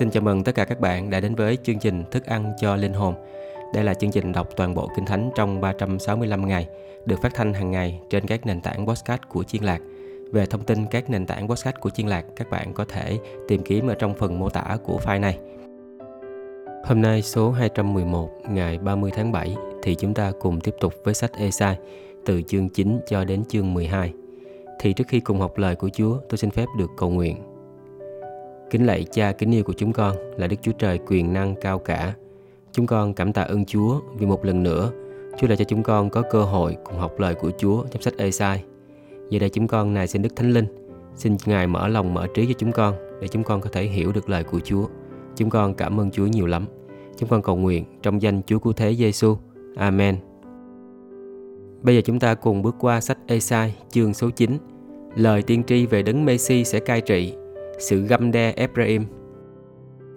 Xin chào mừng tất cả các bạn đã đến với chương trình Thức ăn cho linh hồn. Đây là chương trình đọc toàn bộ Kinh Thánh trong 365 ngày, được phát thanh hàng ngày trên các nền tảng podcast của Chiên Lạc. Về thông tin các nền tảng podcast của Chiên Lạc, các bạn có thể tìm kiếm ở trong phần mô tả của file này. Hôm nay số 211 ngày 30 tháng 7 thì chúng ta cùng tiếp tục với sách Esai từ chương 9 cho đến chương 12. Thì trước khi cùng học lời của Chúa, tôi xin phép được cầu nguyện Kính lạy cha kính yêu của chúng con là Đức Chúa Trời quyền năng cao cả. Chúng con cảm tạ ơn Chúa vì một lần nữa Chúa đã cho chúng con có cơ hội cùng học lời của Chúa trong sách Ê-sai. Giờ đây chúng con này xin Đức Thánh Linh, xin Ngài mở lòng mở trí cho chúng con để chúng con có thể hiểu được lời của Chúa. Chúng con cảm ơn Chúa nhiều lắm. Chúng con cầu nguyện trong danh Chúa Cứu Thế Giêsu. Amen. Bây giờ chúng ta cùng bước qua sách Ê-sai chương số 9. Lời tiên tri về đấng Messi sẽ cai trị sự găm đe Ephraim.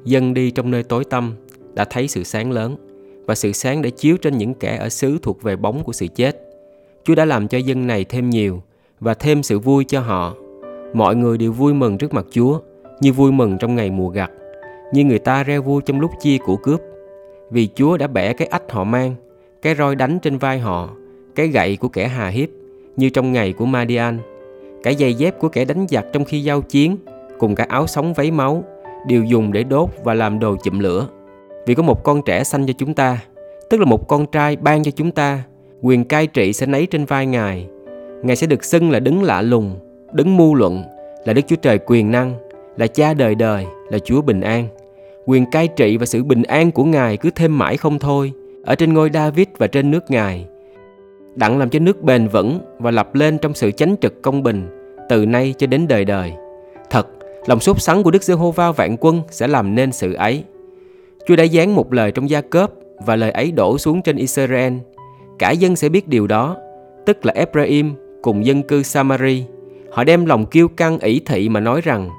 Dân đi trong nơi tối tăm đã thấy sự sáng lớn và sự sáng đã chiếu trên những kẻ ở xứ thuộc về bóng của sự chết. Chúa đã làm cho dân này thêm nhiều và thêm sự vui cho họ. Mọi người đều vui mừng trước mặt Chúa như vui mừng trong ngày mùa gặt, như người ta reo vui trong lúc chia của cướp. Vì Chúa đã bẻ cái ách họ mang, cái roi đánh trên vai họ, cái gậy của kẻ hà hiếp như trong ngày của Madian, cái giày dép của kẻ đánh giặc trong khi giao chiến cùng cả áo sống váy máu đều dùng để đốt và làm đồ chụm lửa. Vì có một con trẻ sanh cho chúng ta, tức là một con trai ban cho chúng ta, quyền cai trị sẽ nấy trên vai Ngài. Ngài sẽ được xưng là đứng lạ lùng, đứng mưu luận, là Đức Chúa Trời quyền năng, là cha đời đời, là Chúa bình an. Quyền cai trị và sự bình an của Ngài cứ thêm mãi không thôi, ở trên ngôi David và trên nước Ngài. Đặng làm cho nước bền vững và lập lên trong sự chánh trực công bình, từ nay cho đến đời đời. Lòng sốt sắng của Đức Giê-hô-va vạn quân sẽ làm nên sự ấy. Chúa đã dán một lời trong gia cớp và lời ấy đổ xuống trên Israel. Cả dân sẽ biết điều đó, tức là Ephraim cùng dân cư Samari. Họ đem lòng kiêu căng ỷ thị mà nói rằng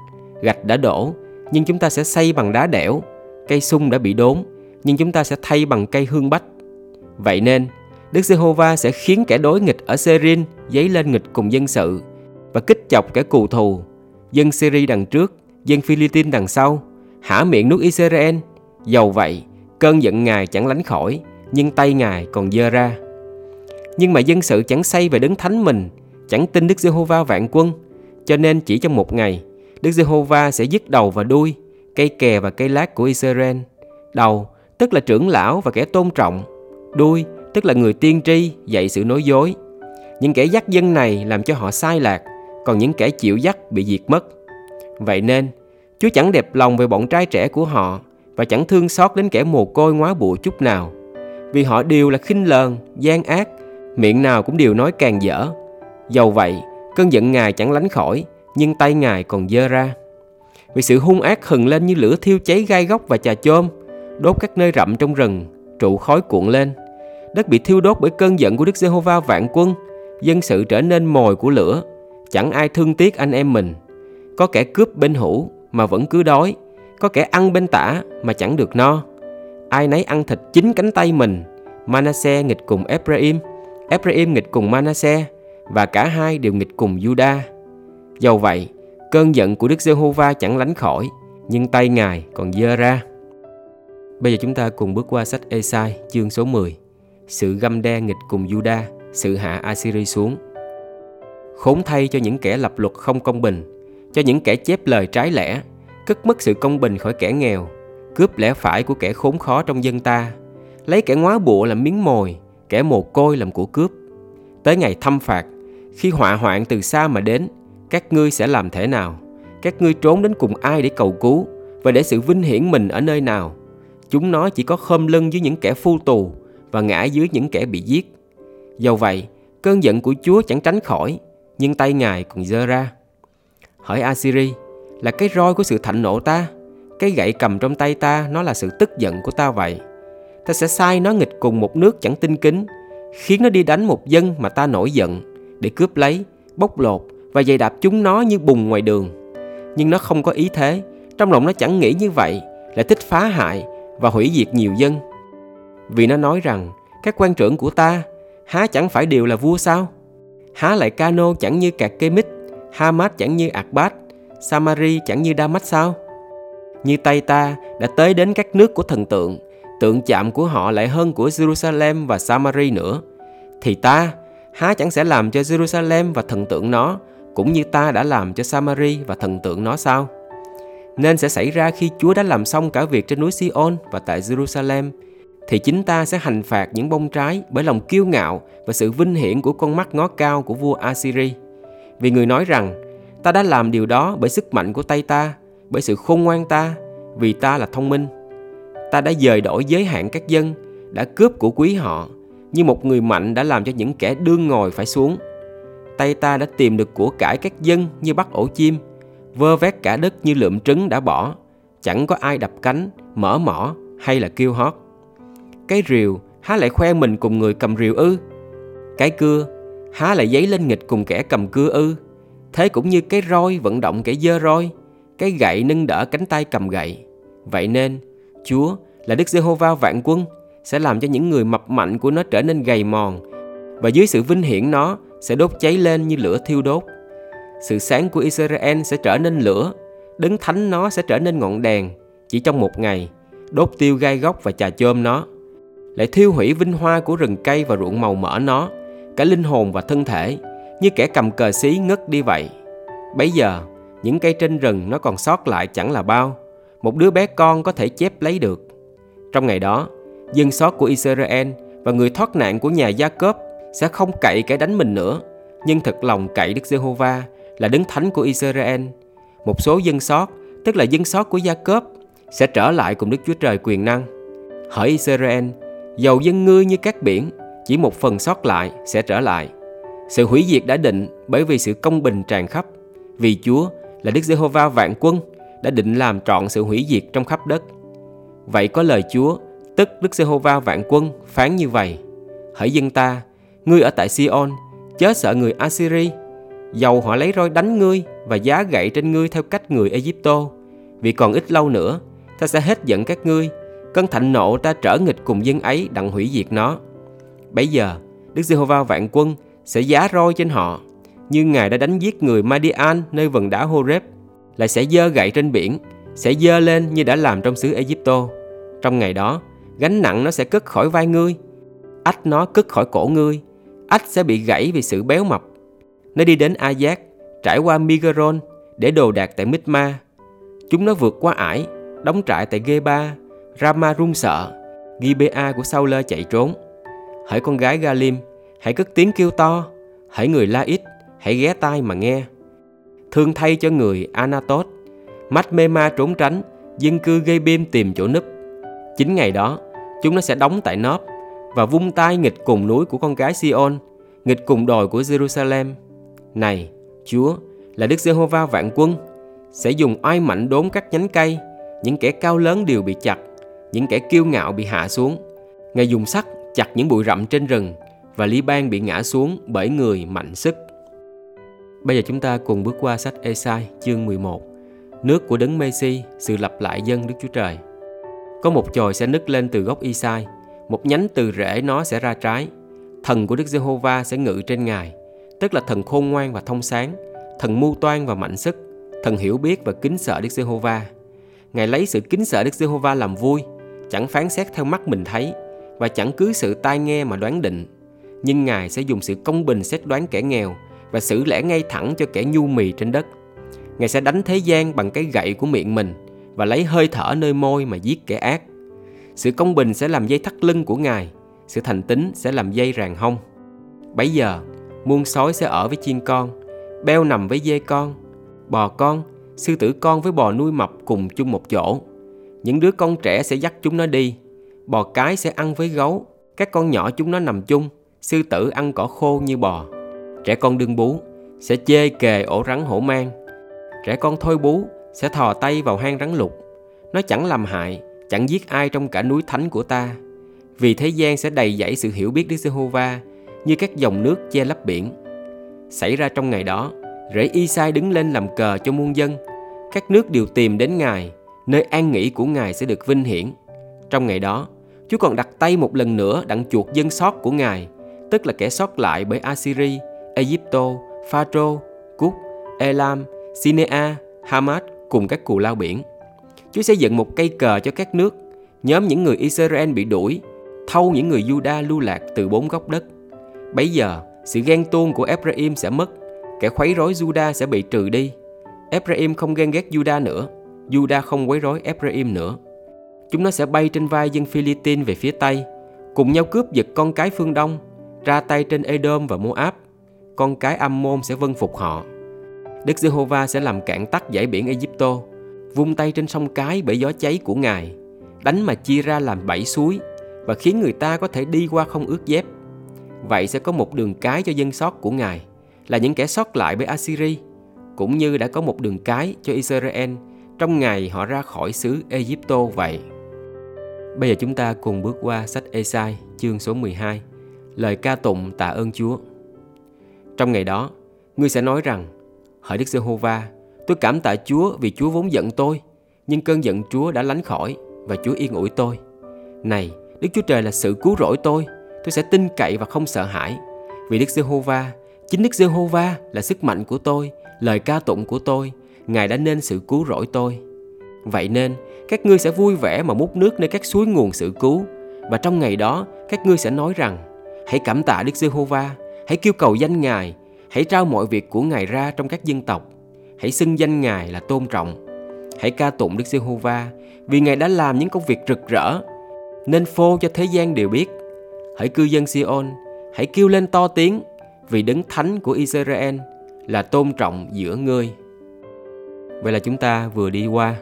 gạch đã đổ, nhưng chúng ta sẽ xây bằng đá đẽo, cây sung đã bị đốn, nhưng chúng ta sẽ thay bằng cây hương bách. Vậy nên, Đức Giê-hô-va sẽ khiến kẻ đối nghịch ở Serin dấy lên nghịch cùng dân sự và kích chọc kẻ cù thù dân Syria đằng trước, dân Philippines đằng sau, hả miệng nước Israel. Dầu vậy, cơn giận Ngài chẳng lánh khỏi, nhưng tay Ngài còn dơ ra. Nhưng mà dân sự chẳng say về đấng thánh mình, chẳng tin Đức Giê-hô-va vạn quân, cho nên chỉ trong một ngày, Đức Giê-hô-va sẽ dứt đầu và đuôi, cây kè và cây lát của Israel. Đầu, tức là trưởng lão và kẻ tôn trọng. Đuôi, tức là người tiên tri, dạy sự nói dối. Những kẻ dắt dân này làm cho họ sai lạc, còn những kẻ chịu dắt bị diệt mất. Vậy nên, Chúa chẳng đẹp lòng về bọn trai trẻ của họ và chẳng thương xót đến kẻ mồ côi ngóa bụa chút nào. Vì họ đều là khinh lờn, gian ác, miệng nào cũng đều nói càng dở. Dầu vậy, cơn giận Ngài chẳng lánh khỏi, nhưng tay Ngài còn dơ ra. Vì sự hung ác hừng lên như lửa thiêu cháy gai góc và trà chôm, đốt các nơi rậm trong rừng, trụ khói cuộn lên. Đất bị thiêu đốt bởi cơn giận của Đức Giê-hô-va vạn quân, dân sự trở nên mồi của lửa, Chẳng ai thương tiếc anh em mình. Có kẻ cướp bên hữu mà vẫn cứ đói, Có kẻ ăn bên tả mà chẳng được no. Ai nấy ăn thịt chính cánh tay mình, Manasseh nghịch cùng Ephraim Ephraim nghịch cùng Manasseh, Và cả hai đều nghịch cùng Juda. Dầu vậy, Cơn giận của Đức Giê-hô-va chẳng lánh khỏi, Nhưng tay Ngài còn dơ ra. Bây giờ chúng ta cùng bước qua sách Esai, chương số 10 Sự găm đe nghịch cùng Juda, Sự hạ Assyri xuống. Khốn thay cho những kẻ lập luật không công bình, cho những kẻ chép lời trái lẽ, cất mất sự công bình khỏi kẻ nghèo, cướp lẽ phải của kẻ khốn khó trong dân ta, lấy kẻ ngóa bụa làm miếng mồi, kẻ mồ côi làm của cướp. Tới ngày thăm phạt, khi họa hoạn từ xa mà đến, các ngươi sẽ làm thế nào? Các ngươi trốn đến cùng ai để cầu cứu và để sự vinh hiển mình ở nơi nào? Chúng nó chỉ có khom lưng dưới những kẻ phu tù và ngã dưới những kẻ bị giết. Do vậy, cơn giận của Chúa chẳng tránh khỏi nhưng tay ngài còn dơ ra. Hỏi asiri là cái roi của sự thạnh nộ ta, cái gậy cầm trong tay ta nó là sự tức giận của ta vậy. Ta sẽ sai nó nghịch cùng một nước chẳng tin kính, khiến nó đi đánh một dân mà ta nổi giận, để cướp lấy, bóc lột và giày đạp chúng nó như bùn ngoài đường. Nhưng nó không có ý thế, trong lòng nó chẳng nghĩ như vậy, lại thích phá hại và hủy diệt nhiều dân. Vì nó nói rằng, các quan trưởng của ta há chẳng phải đều là vua sao? Há lại Cano chẳng như Cạc Kê Mít, Hamat chẳng như Akbat, Samari chẳng như Damat sao? như tay ta đã tới đến các nước của thần tượng, tượng chạm của họ lại hơn của Jerusalem và Samari nữa, thì ta há chẳng sẽ làm cho Jerusalem và thần tượng nó cũng như ta đã làm cho Samari và thần tượng nó sao? Nên sẽ xảy ra khi Chúa đã làm xong cả việc trên núi Sion và tại Jerusalem, thì chính ta sẽ hành phạt những bông trái bởi lòng kiêu ngạo và sự vinh hiển của con mắt ngó cao của vua Assyri. Vì người nói rằng, ta đã làm điều đó bởi sức mạnh của tay ta, bởi sự khôn ngoan ta, vì ta là thông minh. Ta đã dời đổi giới hạn các dân, đã cướp của quý họ, như một người mạnh đã làm cho những kẻ đương ngồi phải xuống. Tay ta đã tìm được của cải các dân như bắt ổ chim, vơ vét cả đất như lượm trứng đã bỏ, chẳng có ai đập cánh, mở mỏ hay là kêu hót. Cái rìu há lại khoe mình cùng người cầm rìu ư? Cái cưa há lại giấy lên nghịch cùng kẻ cầm cưa ư? Thế cũng như cái roi vận động kẻ dơ roi, cái gậy nâng đỡ cánh tay cầm gậy. Vậy nên, Chúa là Đức Giê-hô-va vạn quân sẽ làm cho những người mập mạnh của nó trở nên gầy mòn và dưới sự vinh hiển nó sẽ đốt cháy lên như lửa thiêu đốt. Sự sáng của Israel sẽ trở nên lửa, đấng thánh nó sẽ trở nên ngọn đèn chỉ trong một ngày, đốt tiêu gai góc và trà chôm nó. Lại thiêu hủy vinh hoa của rừng cây và ruộng màu mỡ nó, cả linh hồn và thân thể, như kẻ cầm cờ xí ngất đi vậy. Bấy giờ, những cây trên rừng nó còn sót lại chẳng là bao, một đứa bé con có thể chép lấy được. Trong ngày đó, dân sót của Israel và người thoát nạn của nhà Gia Cốp sẽ không cậy kẻ đánh mình nữa, nhưng thật lòng cậy Đức Giê-hô-va là đấng thánh của Israel. Một số dân sót, tức là dân sót của Gia Cốp, sẽ trở lại cùng Đức Chúa Trời quyền năng. Hỡi Israel, dầu dân ngươi như các biển, chỉ một phần sót lại sẽ trở lại. Sự hủy diệt đã định bởi vì sự công bình tràn khắp. Vì Chúa là Đức Giê-hô-va vạn quân đã định làm trọn sự hủy diệt trong khắp đất. Vậy có lời Chúa, tức Đức Giê-hô-va vạn quân phán như vậy: Hỡi dân ta, ngươi ở tại Sion, chớ sợ người Assyri, dầu họ lấy roi đánh ngươi và giá gậy trên ngươi theo cách người Egypto, vì còn ít lâu nữa, ta sẽ hết giận các ngươi, cơn thạnh nộ ta trở nghịch cùng dân ấy đặng hủy diệt nó. Bây giờ, Đức Giê-hô-va vạn quân sẽ giá roi trên họ, như Ngài đã đánh giết người Madian nơi vần đá Horeb, lại sẽ dơ gậy trên biển, sẽ dơ lên như đã làm trong xứ Egypto. Trong ngày đó, gánh nặng nó sẽ cất khỏi vai ngươi, ách nó cất khỏi cổ ngươi, ách sẽ bị gãy vì sự béo mập. Nó đi đến Ayat, trải qua Migaron để đồ đạc tại Mitma. Chúng nó vượt qua ải, đóng trại tại Geba, Rama run sợ, Gibea của Saul chạy trốn. Hỡi con gái Galim, hãy cất tiếng kêu to, hãy người La Ít, hãy ghé tai mà nghe. Thương thay cho người Anatot, mắt mê ma trốn tránh, dân cư gây bim tìm chỗ núp. Chính ngày đó, chúng nó sẽ đóng tại nóp và vung tay nghịch cùng núi của con gái Sion, nghịch cùng đồi của Jerusalem. Này, Chúa là Đức Giê-hô-va vạn quân, sẽ dùng oai mạnh đốn các nhánh cây, những kẻ cao lớn đều bị chặt, những kẻ kiêu ngạo bị hạ xuống. Ngài dùng sắt chặt những bụi rậm trên rừng và Lý bang bị ngã xuống bởi người mạnh sức. Bây giờ chúng ta cùng bước qua sách Esai chương 11 Nước của đấng Messi, sự lập lại dân Đức Chúa Trời Có một chồi sẽ nứt lên từ gốc Esai Một nhánh từ rễ nó sẽ ra trái Thần của Đức Giê-hô-va sẽ ngự trên ngài Tức là thần khôn ngoan và thông sáng Thần mưu toan và mạnh sức Thần hiểu biết và kính sợ Đức Giê-hô-va Ngài lấy sự kính sợ Đức Giê-hô-va làm vui Chẳng phán xét theo mắt mình thấy Và chẳng cứ sự tai nghe mà đoán định Nhưng Ngài sẽ dùng sự công bình xét đoán kẻ nghèo và xử lẽ ngay thẳng cho kẻ nhu mì trên đất. Ngài sẽ đánh thế gian bằng cái gậy của miệng mình và lấy hơi thở nơi môi mà giết kẻ ác. Sự công bình sẽ làm dây thắt lưng của Ngài, sự thành tín sẽ làm dây ràng hông. Bấy giờ, muôn sói sẽ ở với chiên con, beo nằm với dê con, bò con, sư tử con với bò nuôi mập cùng chung một chỗ. Những đứa con trẻ sẽ dắt chúng nó đi, bò cái sẽ ăn với gấu, các con nhỏ chúng nó nằm chung, sư tử ăn cỏ khô như bò. Trẻ con đương bú sẽ chê kề ổ rắn hổ mang. Trẻ con thôi bú sẽ thò tay vào hang rắn lục. Nó chẳng làm hại, chẳng giết ai trong cả núi thánh của ta. Vì thế gian sẽ đầy dẫy sự hiểu biết Đức Giê-hô-va như các dòng nước che lấp biển. Xảy ra trong ngày đó, rễ Y-sai đứng lên làm cờ cho muôn dân. Các nước đều tìm đến Ngài, nơi an nghỉ của Ngài sẽ được vinh hiển. Trong ngày đó, Chúa còn đặt tay một lần nữa đặng chuộc dân sót của Ngài, tức là kẻ sót lại bởi Assyri Egypto, Pharaoh, Cúc, Elam, Sinea, Hamad cùng các cù lao biển. Chúa sẽ dựng một cây cờ cho các nước, nhóm những người Israel bị đuổi, thâu những người Juda lưu lạc từ bốn góc đất. Bấy giờ, sự ghen tuông của Ephraim sẽ mất, kẻ khuấy rối Juda sẽ bị trừ đi. Ephraim không ghen ghét Juda nữa, Judah không quấy rối Ephraim nữa. Chúng nó sẽ bay trên vai dân Philippines về phía Tây, cùng nhau cướp giật con cái phương Đông, ra tay trên Edom và Moab. Con cái Ammon sẽ vân phục họ. Đức Giê-hô-va sẽ làm cạn tắt dãy biển Egypto, vung tay trên sông cái bởi gió cháy của Ngài, đánh mà chia ra làm bảy suối và khiến người ta có thể đi qua không ướt dép. Vậy sẽ có một đường cái cho dân sót của Ngài, là những kẻ sót lại bởi Assyri, cũng như đã có một đường cái cho Israel trong ngày họ ra khỏi xứ Egypto vậy. Bây giờ chúng ta cùng bước qua sách Esai chương số 12, lời ca tụng tạ ơn Chúa. Trong ngày đó, ngươi sẽ nói rằng, hỡi Đức Giê-hô-va, tôi cảm tạ Chúa vì Chúa vốn giận tôi, nhưng cơn giận Chúa đã lánh khỏi và Chúa yên ủi tôi. Này, Đức Chúa Trời là sự cứu rỗi tôi, tôi sẽ tin cậy và không sợ hãi. Vì Đức Giê-hô-va, chính Đức Giê-hô-va là sức mạnh của tôi, lời ca tụng của tôi, Ngài đã nên sự cứu rỗi tôi. Vậy nên, các ngươi sẽ vui vẻ mà múc nước nơi các suối nguồn sự cứu. Và trong ngày đó, các ngươi sẽ nói rằng, hãy cảm tạ Đức Giê-hô-va, hãy kêu cầu danh Ngài, hãy trao mọi việc của Ngài ra trong các dân tộc. Hãy xưng danh Ngài là tôn trọng. Hãy ca tụng Đức Giê-hô-va, vì Ngài đã làm những công việc rực rỡ, nên phô cho thế gian đều biết. Hãy cư dân Sion, hãy kêu lên to tiếng, vì đấng thánh của Israel là tôn trọng giữa ngươi. Vậy là chúng ta vừa đi qua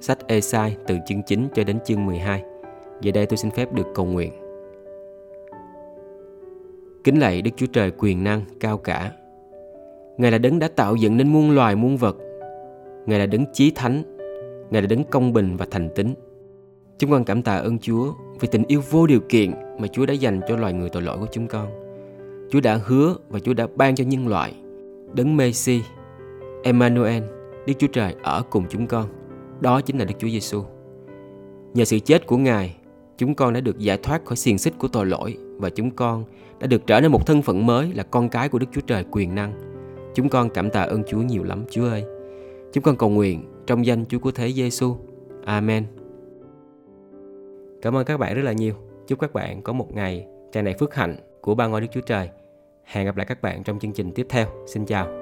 sách Esai từ chương 9 cho đến chương 12. Giờ đây tôi xin phép được cầu nguyện. Kính lạy Đức Chúa Trời quyền năng cao cả. Ngài là đấng đã tạo dựng nên muôn loài muôn vật. Ngài là đấng chí thánh. Ngài là đấng công bình và thành tín. Chúng con cảm tạ ơn Chúa vì tình yêu vô điều kiện mà Chúa đã dành cho loài người tội lỗi của chúng con. Chúa đã hứa và Chúa đã ban cho nhân loại đấng Messi, Emmanuel, Đức Chúa Trời ở cùng chúng con. Đó chính là Đức Chúa Giêsu. Nhờ sự chết của Ngài, chúng con đã được giải thoát khỏi xiềng xích của tội lỗi và chúng con đã được trở nên một thân phận mới là con cái của Đức Chúa Trời quyền năng. Chúng con cảm tạ ơn Chúa nhiều lắm Chúa ơi. Chúng con cầu nguyện trong danh Chúa của Thế Giêsu. Amen. Cảm ơn các bạn rất là nhiều. Chúc các bạn có một ngày tràn đầy phước hạnh của ba ngôi Đức Chúa Trời. Hẹn gặp lại các bạn trong chương trình tiếp theo. Xin chào.